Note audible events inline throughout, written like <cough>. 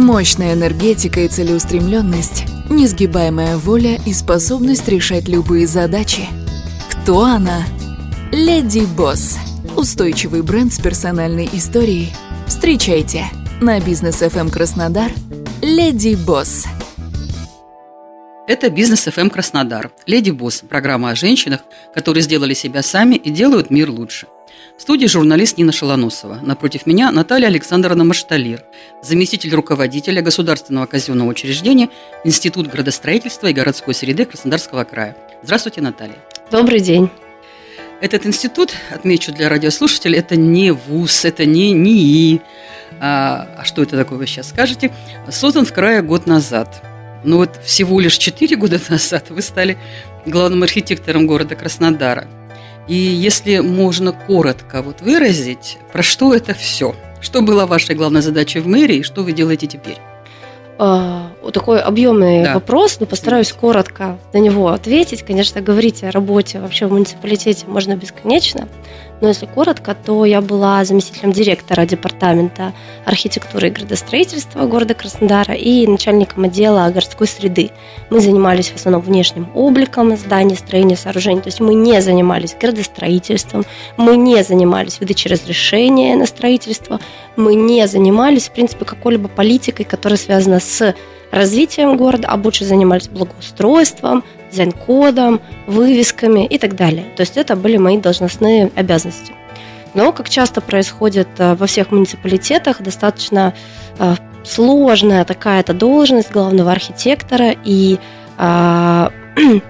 Мощная энергетика и целеустремленность, несгибаемая воля и способность решать любые задачи. Кто она? Леди Босс. Устойчивый бренд с персональной историей. Встречайте на бизнес FM Краснодар. Леди Босс. Это «Бизнес ФМ Краснодар». «Леди Босс» – программа о женщинах, которые сделали себя сами и делают мир лучше. В студии журналист Нина Шалоносова. Напротив меня Наталья Александровна Машталир, заместитель руководителя Государственного казенного учреждения Институт градостроительства и городской среды Краснодарского края. Здравствуйте, Наталья. Добрый день. Этот институт, отмечу для радиослушателей, это не ВУЗ, это не НИИ. А, а что это такое, вы сейчас скажете? Создан в крае год назад – но вот всего лишь 4 года <laughs> назад вы стали главным архитектором города Краснодара. И если можно коротко вот выразить, про что это все? Что было вашей главной задачей в мэрии и что вы делаете теперь? А, такой объемный да. вопрос, но постараюсь коротко на него ответить. Конечно, говорить о работе вообще в муниципалитете можно бесконечно. Но если коротко, то я была заместителем директора департамента архитектуры и градостроительства города Краснодара и начальником отдела городской среды. Мы занимались в основном внешним обликом зданий, строения, сооружений. То есть мы не занимались градостроительством, мы не занимались выдачей разрешения на строительство, мы не занимались, в принципе, какой-либо политикой, которая связана с развитием города, а больше занимались благоустройством, дизайн-кодом, вывесками и так далее. То есть это были мои должностные обязанности. Но, как часто происходит э, во всех муниципалитетах, достаточно э, сложная такая-то должность главного архитектора и э, <clears throat>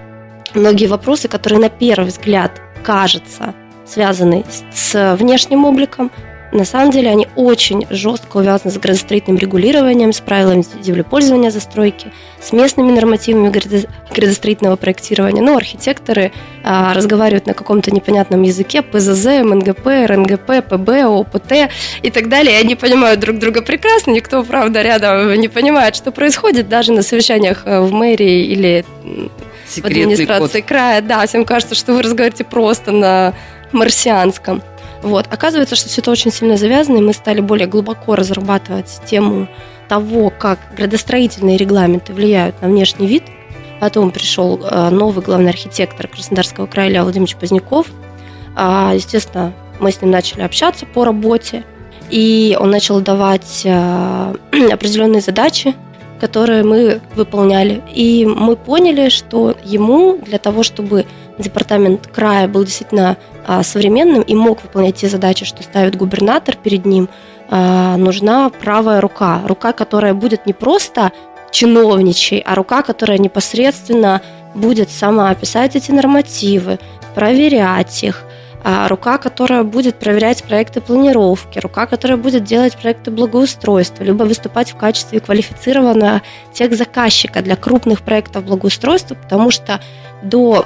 многие вопросы, которые на первый взгляд кажутся связаны с внешним обликом, на самом деле они очень жестко увязаны с градостроительным регулированием, с правилами землепользования застройки, с местными нормативами градостроительного проектирования. Ну, архитекторы а, разговаривают на каком-то непонятном языке, ПЗЗ, МНГП, РНГП, ПБ, ОПТ и так далее. И они понимают друг друга прекрасно, никто, правда, рядом не понимает, что происходит, даже на совещаниях э, в мэрии или Секретный в администрации код. края. Да, всем кажется, что вы разговариваете просто на марсианском. Вот. Оказывается, что все это очень сильно завязано, и мы стали более глубоко разрабатывать тему того, как градостроительные регламенты влияют на внешний вид. Потом пришел э, новый главный архитектор Краснодарского края Илья Владимирович Поздняков. А, естественно, мы с ним начали общаться по работе, и он начал давать э, <clears throat> определенные задачи, которые мы выполняли. И мы поняли, что ему для того, чтобы департамент края был действительно современным и мог выполнять те задачи, что ставит губернатор перед ним, а, нужна правая рука. Рука, которая будет не просто чиновничей, а рука, которая непосредственно будет сама писать эти нормативы, проверять их, а, рука, которая будет проверять проекты планировки, рука, которая будет делать проекты благоустройства, либо выступать в качестве квалифицированного техзаказчика для крупных проектов благоустройства, потому что <clears throat> до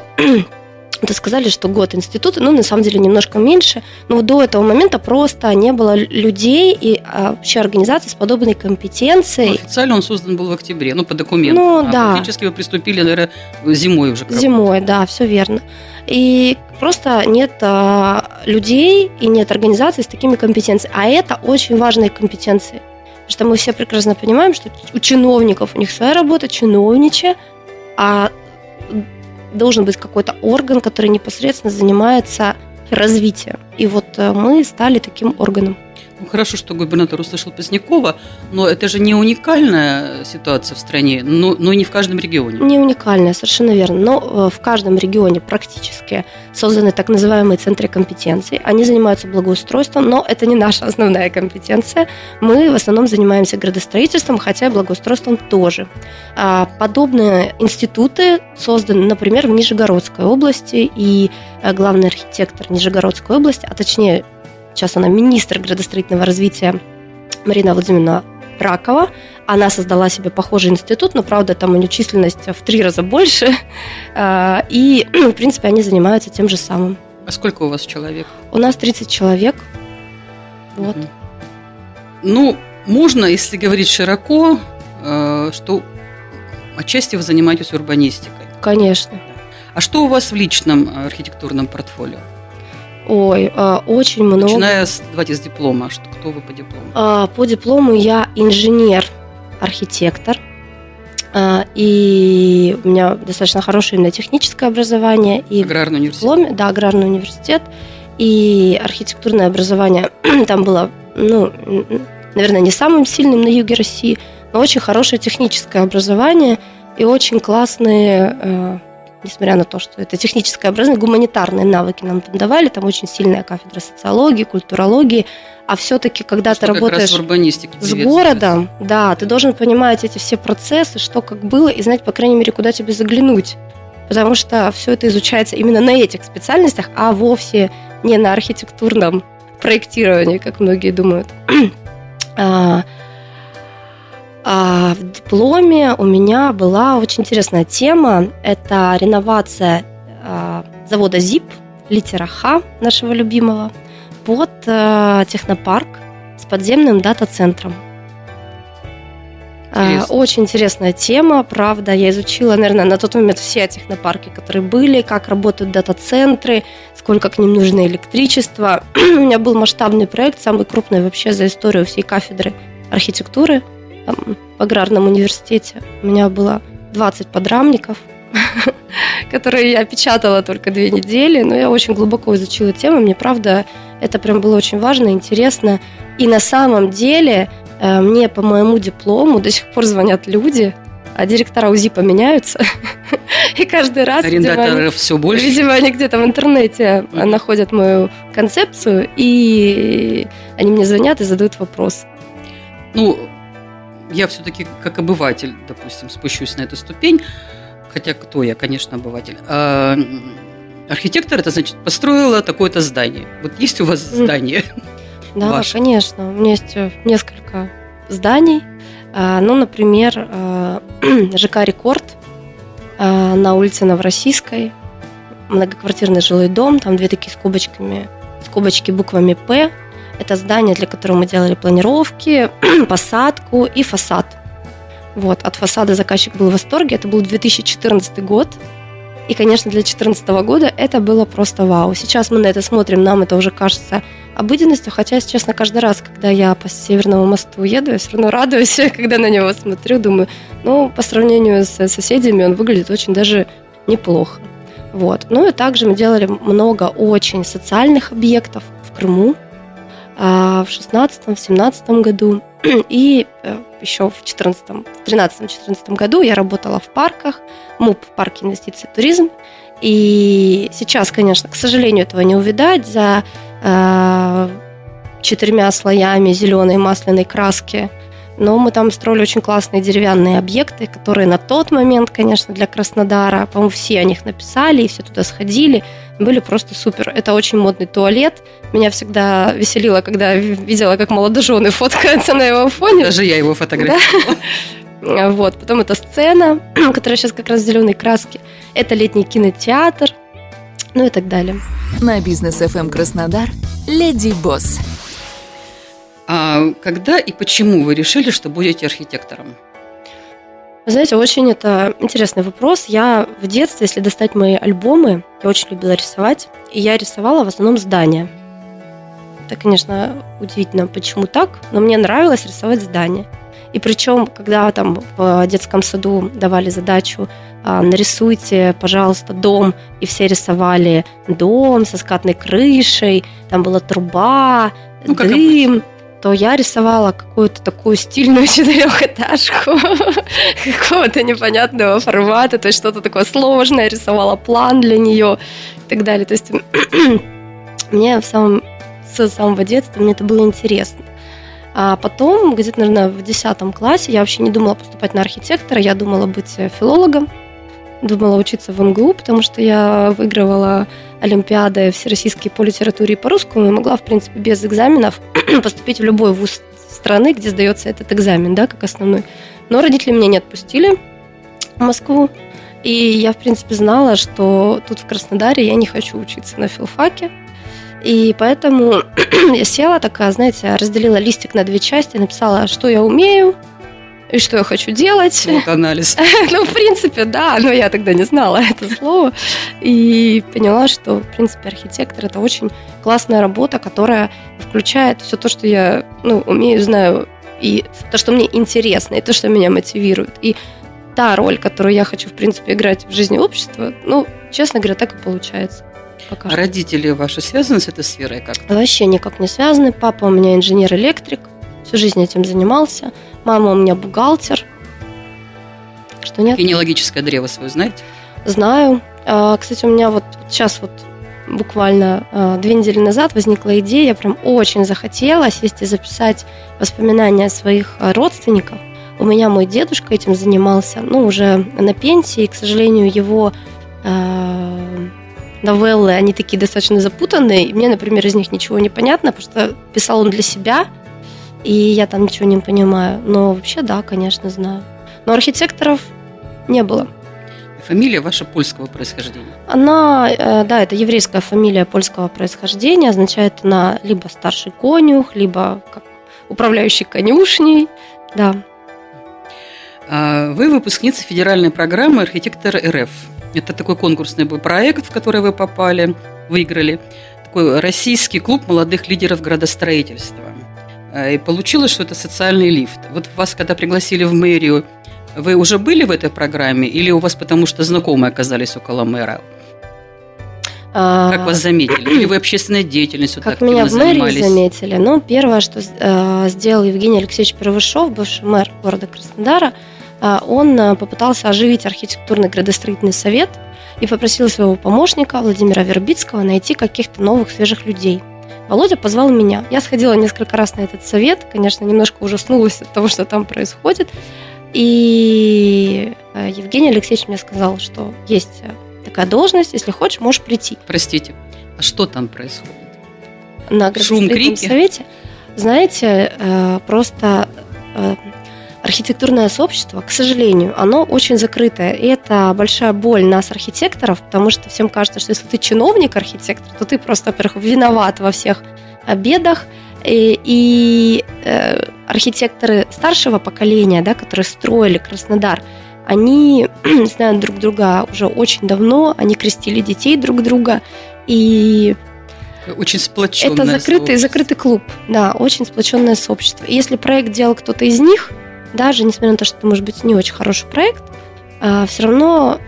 это сказали, что год института, ну, на самом деле, немножко меньше, но до этого момента просто не было людей и а, вообще организации с подобной компетенцией. Ну, официально он создан был в октябре, ну, по документам. Ну, а да. Фактически вы приступили, наверное, зимой уже. Зимой, да, все верно. И просто нет а, людей и нет организаций с такими компетенциями. А это очень важные компетенции. Потому что мы все прекрасно понимаем, что у чиновников у них своя работа, чиновничья, а должен быть какой-то орган, который непосредственно занимается развитием. И вот э, мы стали таким органом. Ну, хорошо, что губернатор услышал Позднякова, но это же не уникальная ситуация в стране, но, но не в каждом регионе. Не уникальная, совершенно верно. Но э, в каждом регионе практически созданы так называемые центры компетенций. Они занимаются благоустройством, но это не наша основная компетенция. Мы в основном занимаемся градостроительством, хотя и благоустройством тоже. А, подобные институты созданы, например, в Нижегородской области, и э, главный архитектор Нижегородской области, а точнее Сейчас она министр градостроительного развития Марина Владимировна Ракова. Она создала себе похожий институт, но, правда, там у нее численность в три раза больше. <laughs> А, и, в принципе, они занимаются тем же самым. А сколько у вас человек? У нас 30 человек. Вот. Ну, можно, если говорить широко, э, что отчасти вы занимаетесь урбанистикой. Конечно. А что у вас в личном архитектурном портфолио? Ой, а, очень много. Начиная с, давайте, с диплома. Что, кто вы по диплому? А, по диплому я инженер архитектор, а, и у меня достаточно хорошее именно техническое образование. И аграрный университет. Дипломе, да, аграрный университет. И архитектурное образование <clears throat> там было, ну, наверное, не самым сильным на юге России, но очень хорошее техническое образование и очень классные э, несмотря на то, что это техническое образование, гуманитарные навыки нам там давали, там очень сильная кафедра социологии, культурологии, а все-таки, когда что ты работаешь с городом, да, ты должен понимать эти все процессы, что как было, и знать, по крайней мере, куда тебе заглянуть. Потому что все это изучается именно на этих специальностях, а вовсе не на архитектурном проектировании, как многие думают. <clears throat> А, а в дипломе у меня была очень интересная тема. Это реновация а, завода ЗИП, литера Х нашего любимого, под а, технопарк с подземным дата-центром. Интересно. Очень интересная тема, правда. Я изучила, наверное, на тот момент все технопарки, которые были, как работают дата-центры, сколько к ним нужно электричества. <clears throat> У меня был масштабный проект, самый крупный вообще за историю всей кафедры архитектуры – там, в аграрном университете. У меня было 20 подрамников, <laughs> которые я печатала только две недели, но я очень глубоко изучила тему. Мне, правда, это прям было очень важно, интересно. И на самом деле э, мне по моему диплому до сих пор звонят люди, а директора УЗИ поменяются. <laughs> И каждый раз... Арендаторов видимо, все больше. Видимо, они где-то в интернете находят мою концепцию, и они мне звонят и задают вопрос. Ну, я все-таки как обыватель, допустим, спущусь на эту ступень, хотя кто я, конечно, обыватель. А, архитектор, это значит, построила такое-то здание. Вот есть у вас здание? <laughs> Да, ваше? конечно. У меня есть э, несколько зданий. А, ну, например, <clears throat> э, ЖК «Рекорд» на улице Новороссийской, многоквартирный жилой дом, там две такие скобочками, скобочки буквами «П», это здание, для которого мы делали планировки, <clears throat> посадку и фасад. Вот, от фасада заказчик был в восторге. Это был 2014 год. И, конечно, для 2014 года это было просто вау. Сейчас мы на это смотрим, нам это уже кажется обыденностью, хотя, если честно, каждый раз, когда я по Северному мосту еду, я все равно радуюсь, <laughs> когда на него смотрю, думаю, ну, по сравнению с соседями он выглядит очень даже неплохо. Вот. Ну и также мы делали много очень социальных объектов в Крыму, в 16-17 году. <clears throat> И э, еще в 13-14 году я работала в парках, МУП, парк инвестиций и туризм. И сейчас, конечно, к сожалению, этого не увидать за э, четырьмя слоями зеленой масляной краски – но мы там строили очень классные деревянные объекты, которые на тот момент, конечно, для Краснодара, по-моему, все о них написали, и все туда сходили, были просто супер. Это очень модный туалет. Меня всегда веселило, когда видела, как молодожены фоткаются на его фоне. Даже я его фотографировала. Да. <laughs> Вот. Потом это сцена, <clears throat> которая сейчас как раз в зеленой краске. Это летний кинотеатр, ну и так далее. На бизнес FM эм Краснодар Леди Босс. А когда и почему вы решили, что будете архитектором? Вы знаете, очень это интересный вопрос. Я в детстве, если достать мои альбомы, я очень любила рисовать, и я рисовала в основном здания. Это, конечно, удивительно, почему так, но мне нравилось рисовать здания. И причем, когда там в детском саду давали задачу а, нарисуйте, пожалуйста, дом, и все рисовали дом со скатной крышей, там была труба, ну, дым то я рисовала какую-то такую стильную <laughs> четырехэтажку <laughs> какого-то непонятного формата, то есть что-то такое сложное, рисовала план для нее и так далее. То есть <clears throat> мне в самом, с самого детства мне это было интересно. А потом, где-то, наверное, в 10 классе я вообще не думала поступать на архитектора, я думала быть филологом, думала учиться в МГУ, потому что я выигрывала Олимпиады всероссийские по литературе и по русскому и могла, в принципе, без экзаменов <clears throat> поступить в любой вуз страны, где сдается этот экзамен, да, как основной. Но родители меня не отпустили в Москву. И я, в принципе, знала, что тут в Краснодаре я не хочу учиться на филфаке. И поэтому <clears throat> я села такая, знаете, разделила листик на две части, написала, что я умею, и что я хочу делать. Вот анализ. <laughs> ну, в принципе, да, но я тогда не знала <laughs> это слово. И поняла, что, в принципе, архитектор – это очень классная работа, которая включает все то, что я ну, умею, знаю и то, что мне интересно, и то, что меня мотивирует. И та роль, которую я хочу, в принципе, играть в жизни общества, ну, честно говоря, так и получается. Пока а родители ваши связаны с этой сферой как? Вообще никак не связаны. Папа у меня инженер-электрик, всю жизнь этим занимался. Мама у меня бухгалтер. Что нет? Генеалогическое древо свое знаете? Знаю. А, кстати, у меня вот сейчас вот буквально а, две недели назад возникла идея, я прям очень захотела сесть и записать воспоминания своих а, родственников. У меня мой дедушка этим занимался, ну, уже на пенсии, и, к сожалению, его э, новеллы, они такие достаточно запутанные, и мне, например, из них ничего не понятно, потому что писал он для себя, и я там ничего не понимаю. Но вообще, да, конечно, знаю. Но архитекторов не было. Фамилия ваша польского происхождения? Она, э, да, это еврейская фамилия польского происхождения, означает она либо старший конюх, либо как управляющий конюшней, да. А, вы выпускница федеральной программы «Архитектор РФ». Это такой конкурсный был проект, в который вы попали, выиграли. Такой российский клуб молодых лидеров градостроительства. А, и получилось, что это социальный лифт. Вот вас, когда пригласили в мэрию, вы уже были в этой программе или у вас потому что знакомые оказались около мэра? А, как вас заметили? Или вы общественной деятельностью Как меня в мэрии занимались? заметили? Ну, первое, что э, сделал Евгений Алексеевич Первышов, бывший мэр города Краснодара – а, он а, попытался оживить архитектурный градостроительный совет и попросил своего помощника Владимира Вербицкого найти каких-то новых свежих людей. Володя позвал меня. Я сходила несколько раз на этот совет, конечно, немножко ужаснулась от того, что там происходит. И а, Евгений Алексеевич мне сказал, что есть такая должность, если хочешь, можешь прийти. Простите, а что там происходит? На градостроительном совете? Знаете, просто архитектурное сообщество, к сожалению, оно очень закрытое. И это большая боль нас, архитекторов, потому что всем кажется, что если ты чиновник-архитектор, то ты просто, во-первых, виноват во всех бедах. И, и э, архитекторы старшего поколения, да, которые строили Краснодар, они <clears throat> знают друг друга уже очень давно, они крестили детей друг друга, и очень сплоченное Это закрытый, закрытый клуб, да, очень сплоченное сообщество. И если проект делал кто-то из них, даже несмотря на то, что это может быть не очень хороший проект, а, все равно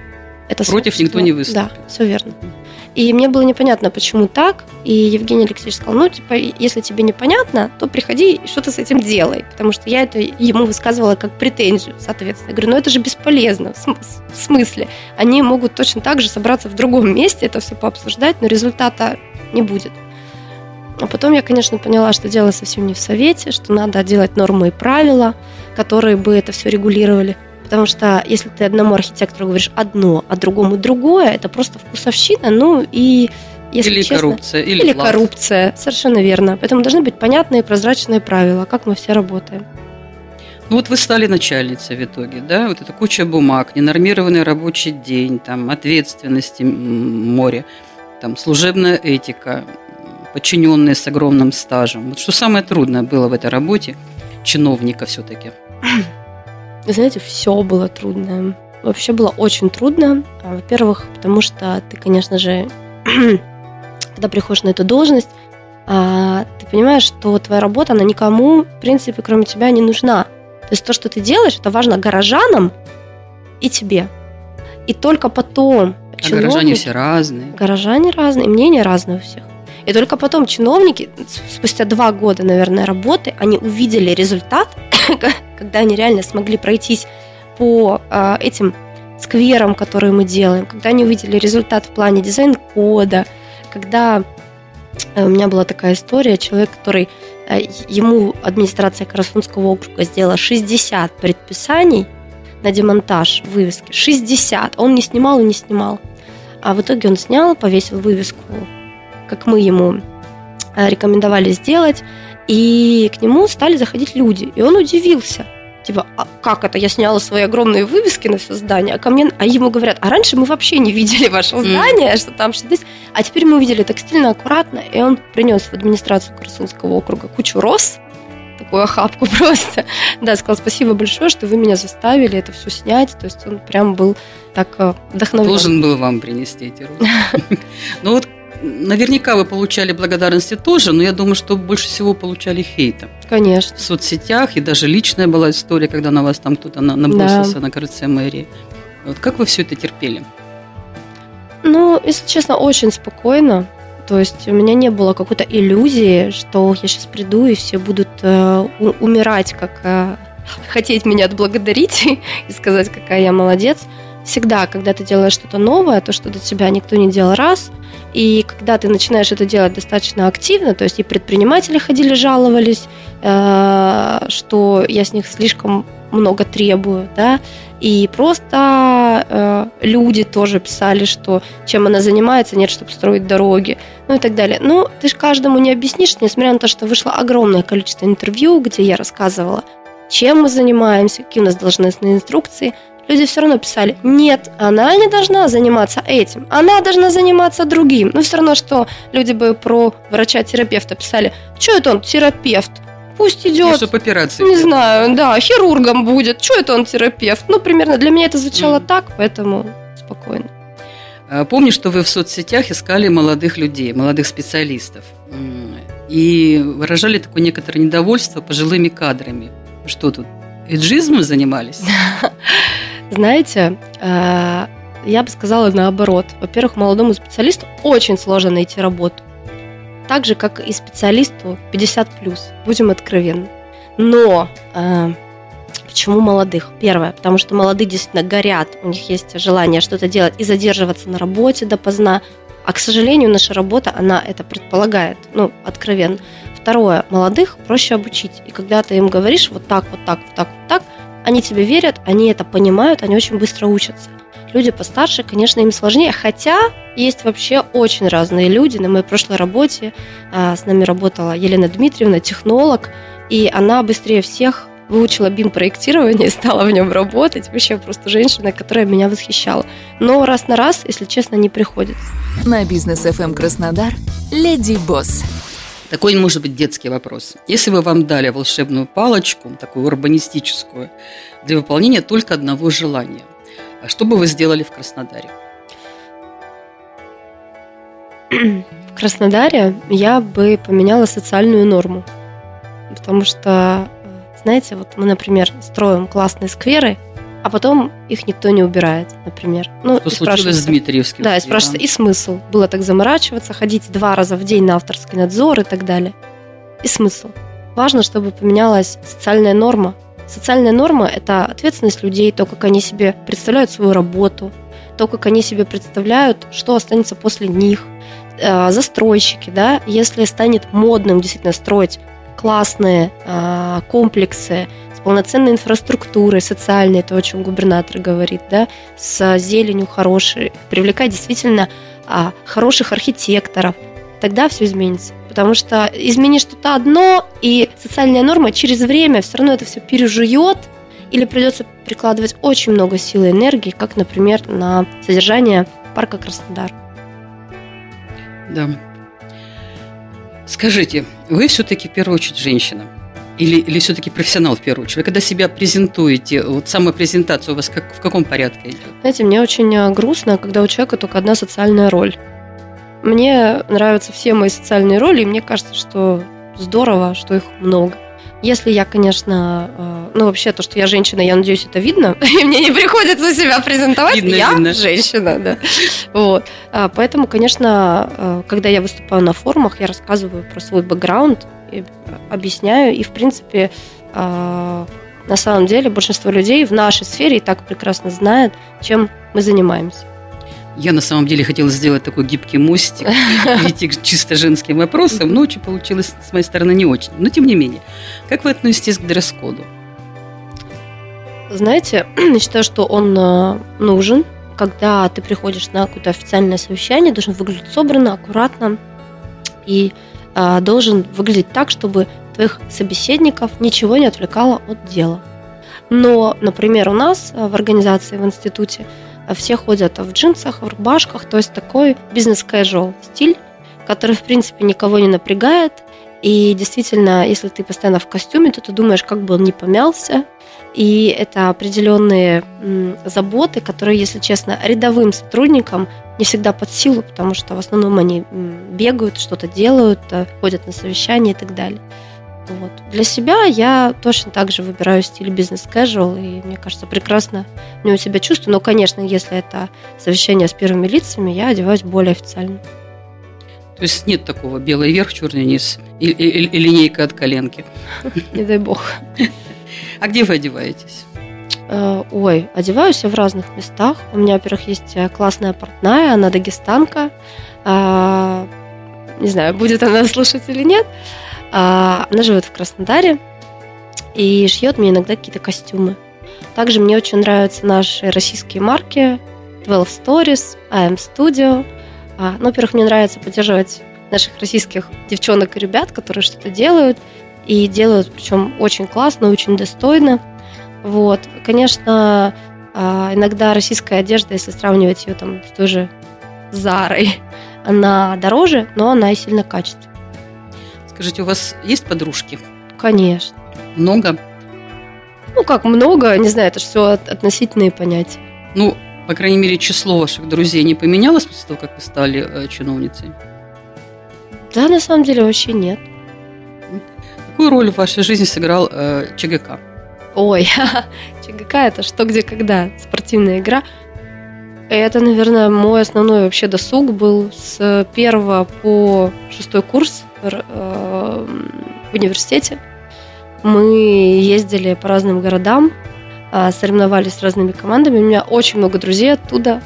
это Против никто не выступит. Да, все верно. И мне было непонятно, почему так. И Евгений Алексеевич сказал, ну, типа, если тебе непонятно, то приходи и что-то с этим делай. Потому что я это ему высказывала как претензию, соответственно. Я говорю, ну, это же бесполезно. В смысле? Они могут точно так же собраться в другом месте, это все пообсуждать, но результата не будет. А потом я, конечно, поняла, что дело совсем не в совете, что надо делать нормы и правила, которые бы это все регулировали. Потому что если ты одному архитектору говоришь одно, а другому другое, это просто вкусовщина, ну и если или честно, коррупция, или, или коррупция, совершенно верно. Поэтому должны быть понятные прозрачные правила, как мы все работаем. Ну вот вы стали начальницей в итоге, да? Вот это куча бумаг, ненормированный рабочий день, там ответственности море, там служебная этика, подчиненные с огромным стажем. Вот что самое трудное было в этой работе чиновника все-таки? Знаете, все было трудно. Вообще было очень трудно. А, во-первых, потому что ты, конечно же, <clears throat> когда приходишь на эту должность, а, ты понимаешь, что твоя работа, она никому, в принципе, кроме тебя не нужна. То есть то, что ты делаешь, это важно горожанам и тебе. И только потом а горожане все разные. Горожане разные, мнения разные у всех. И только потом чиновники, спустя два года, наверное, работы, они увидели результат, <clears throat> когда они реально смогли пройтись по э, этим скверам, которые мы делаем, когда они увидели результат в плане дизайн-кода, когда э, у меня была такая история, человек, который э, ему администрация Карасунского округа сделала 60 предписаний на демонтаж вывески. 60. Он не снимал и не снимал. А в итоге он снял, повесил вывеску как мы ему э, рекомендовали сделать, и к нему стали заходить люди, и он удивился. Типа, а как это? Я сняла свои огромные вывески на все здание, а ко мне, а ему говорят, а раньше мы вообще не видели ваше здание, mm. что там что здесь, а теперь мы увидели так стильно, аккуратно, и он принес в администрацию Красунского округа кучу роз, такую охапку <laughs> просто. Да, сказал, спасибо большое, что вы меня заставили это все снять. То есть он прям был так э, вдохновлен. Должен был вам принести эти розы. <laughs> Ну вот наверняка вы получали благодарности тоже, но я думаю, что больше всего получали хейта. Конечно. В соцсетях, и даже личная была история, когда на вас там кто-то набросился да. на крыльце мэрии. Вот как вы все это терпели? Ну, если честно, очень спокойно. То есть у меня не было какой-то иллюзии, что я сейчас приду и все будут э, умирать, как э, <laughs> хотеть меня отблагодарить <laughs> и сказать, какая я молодец. Всегда, когда ты делаешь что-то новое, то, что до тебя никто не делал раз, и когда ты начинаешь это делать достаточно активно, то есть и предприниматели ходили, жаловались, э, что я с них слишком много требую, да, и просто э, люди тоже писали, что чем она занимается, нет, чтобы строить дороги, ну и так далее. Ну, ты же каждому не объяснишь, несмотря на то, что вышло огромное количество интервью, где я рассказывала, чем мы занимаемся, какие у нас должностные инструкции. Люди все равно писали, нет, она не должна заниматься этим, она должна заниматься другим. Ну, все равно, что люди бы про врача-терапевта писали, что это он терапевт, Пусть идет. Чтобы операции. Не знаю, да, хирургом будет. Что это он терапевт? Ну, примерно для меня это звучало mm. так, поэтому спокойно. А, помню, что вы в соцсетях искали молодых людей, молодых специалистов. И выражали такое некоторое недовольство пожилыми кадрами. Что тут, эджизмом занимались? <laughs> Знаете, а, я бы сказала наоборот. Во-первых, молодому специалисту очень сложно найти работу так же, как и специалисту 50 плюс, будем откровенны. Но э, почему молодых? Первое, потому что молодые действительно горят, у них есть желание что-то делать и задерживаться на работе допоздна. А, к сожалению, наша работа, она это предполагает, ну, откровенно. Второе, молодых проще обучить. И когда ты им говоришь вот так, вот так, вот так, вот так, они тебе верят, они это понимают, они очень быстро учатся. Люди постарше, конечно, им сложнее, хотя есть вообще очень разные люди. На моей прошлой работе а, с нами работала Елена Дмитриевна, технолог, и она быстрее всех выучила BIM-проектирование и стала в нем работать. Вообще просто женщина, которая меня восхищала. Но раз на раз, если честно, не приходится. На бизнес FM эм Краснодар Леди Босс. Такой может быть детский вопрос. Если бы вам дали волшебную палочку, такую урбанистическую, для выполнения только одного желания – а что бы вы сделали в Краснодаре? В Краснодаре я бы поменяла социальную норму. Потому что, знаете, вот мы, например, строим классные скверы, а потом их никто не убирает, например. Ну, что случилось с Дмитриевским? Да, и спрашивается, и смысл? Было так заморачиваться, ходить два раза в день на авторский надзор и так далее. И смысл? Важно, чтобы поменялась социальная норма, Социальная норма – это ответственность людей, то, как они себе представляют свою работу, то, как они себе представляют, что останется после них. Э, застройщики, да, если станет модным действительно строить классные э, комплексы с полноценной инфраструктурой социальной, то, о чем губернатор говорит, да, с зеленью хорошей, привлекать действительно а, хороших архитекторов, тогда все изменится потому что измени что-то одно, и социальная норма через время все равно это все пережует, или придется прикладывать очень много сил и энергии, как, например, на содержание парка Краснодар. Да. Скажите, вы все-таки в первую очередь женщина? Или, или все-таки профессионал в первую очередь? Вы когда себя презентуете, вот самая презентация у вас как, в каком порядке идет? Знаете, мне очень э, грустно, когда у человека только одна социальная роль. Мне нравятся все мои социальные роли, и мне кажется, что здорово, что их много. Если я, конечно, э, ну вообще то, что я женщина, я надеюсь, это видно, <laughs> и мне не приходится себя презентовать, видно, я видно. женщина, да. Вот. А, поэтому, конечно, э, когда я выступаю на форумах, я рассказываю про свой бэкграунд, объясняю, и в принципе э, на самом деле большинство людей в нашей сфере и так прекрасно знают, чем мы занимаемся. Я на самом деле хотела сделать такой гибкий мостик, <laughs> перейти к чисто женским вопросам, но очень получилось с моей стороны не очень. Но тем не менее, как вы относитесь к дресс-коду? Знаете, <clears throat> я считаю, что он э, нужен. Когда ты приходишь на какое-то официальное совещание, должен выглядеть собранно, аккуратно и э, должен выглядеть так, чтобы твоих собеседников ничего не отвлекало от дела. Но, например, у нас э, в организации, в институте все ходят в джинсах, в рубашках, то есть такой бизнес-casual стиль, который, в принципе, никого не напрягает И действительно, если ты постоянно в костюме, то ты думаешь, как бы он не помялся. И это определенные заботы, которые, если честно, рядовым сотрудникам не всегда под силу, потому что в основном они бегают, что-то делают, э, ходят на совещания и так далее. Вот. Для себя я точно так же выбираю стиль бизнес-casual, и мне кажется, прекрасно в нем себя чувствую. Но, конечно, если это совещание с первыми лицами, я одеваюсь более официально. То есть нет такого белый верх, черный низ и, и, и линейка от коленки. Не дай бог. А где вы одеваетесь? Э, ой, одеваюсь я в разных местах. У меня, во-первых, есть э, классная портная, она дагестанка. А, не знаю, будет она слушать или нет. А, она живет в Краснодаре и шьет мне иногда какие-то костюмы. Также мне очень нравятся наши российские марки 12 Stories, AM Studio. А, ну, во-первых, мне нравится поддерживать наших российских девчонок и ребят, которые что-то делают, и делают, причем очень классно, очень достойно. Вот. Конечно, а, иногда российская одежда, если сравнивать ее там с той же Зарой, <laughs> она дороже, но она и сильно качественнее. Скажите, у вас есть подружки? Конечно. Много? Ну, как много, не знаю, это же все относительные понятия. Ну, по крайней мере, число ваших друзей не поменялось после того, как вы стали э, чиновницей? Да, на самом деле вообще нет. Какую роль в вашей жизни сыграл э, ЧГК? Ой, <laughs> ЧГК это что, где, когда, спортивная игра. Это, наверное, мой основной вообще досуг был с первого по шестой курс в университете. Мы ездили по разным городам, а, соревновались с разными командами. У меня очень много друзей оттуда.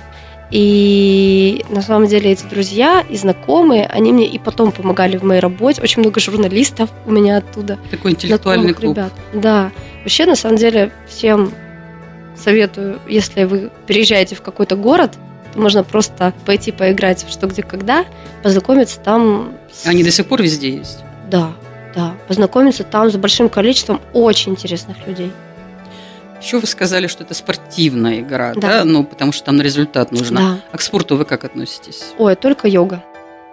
И на самом деле эти друзья и знакомые, они мне и потом помогали в моей работе. Очень много журналистов у меня оттуда. Такой интеллектуальный клуб. Ребят. Да. Вообще, на самом деле, всем советую, если вы переезжаете в какой-то город, можно просто пойти поиграть в что, где, когда, познакомиться там. С... Они до сих пор везде есть? Да, да. Познакомиться там с большим количеством очень интересных людей. Еще вы сказали, что это спортивная игра, да? да? Ну, потому что там на результат нужно. Да. А к спорту вы как относитесь? Ой, только йога.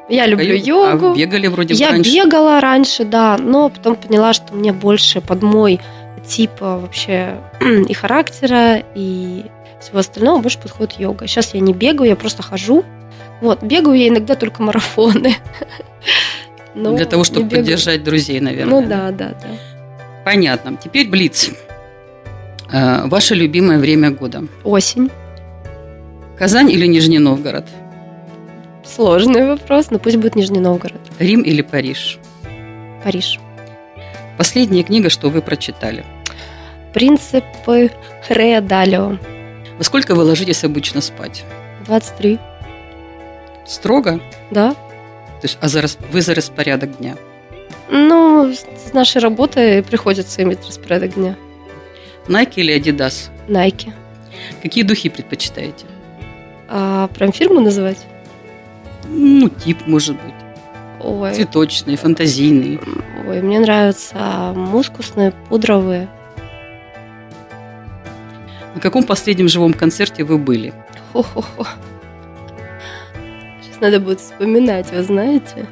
Я только люблю йогу. А бегали вроде Я раньше? бегала раньше, да, но потом поняла, что мне больше под мой тип вообще <clears throat> и характера, и всего остального больше подходит йога. Сейчас я не бегаю, я просто хожу. Вот, бегаю я иногда только марафоны. <laughs> Для того, чтобы поддержать друзей, наверное. Ну да, да, да. Понятно. Теперь Блиц. Э, ваше любимое время года? Осень. Казань или Нижний Новгород? Сложный вопрос, но пусть будет Нижний Новгород. Рим или Париж? Париж. Последняя книга, что вы прочитали? Принципы Рея Далио. Во сколько вы ложитесь обычно спать? 23. Строго? Да. То есть, а за, вы за распорядок дня? Ну, с нашей работой приходится иметь распорядок дня. Nike или Adidas? Nike. Какие духи предпочитаете? А, прям фирму называть? Ну, тип, может быть. Ой. Цветочные, фантазийные. Ой, мне нравятся мускусные, пудровые. На каком последнем живом концерте вы были? Хо-хо-хо. Сейчас надо будет вспоминать, вы знаете.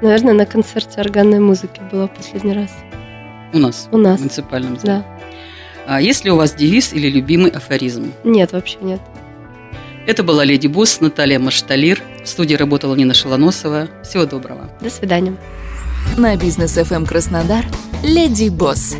Наверное, на концерте органной музыки была последний раз. У нас? У нас. В муниципальном зале? Да. А есть ли у вас девиз или любимый афоризм? Нет, вообще нет. Это была Леди Босс Наталья Машталир. В студии работала Нина Шалоносова. Всего доброго. До свидания. На бизнес FM Краснодар Леди Босс.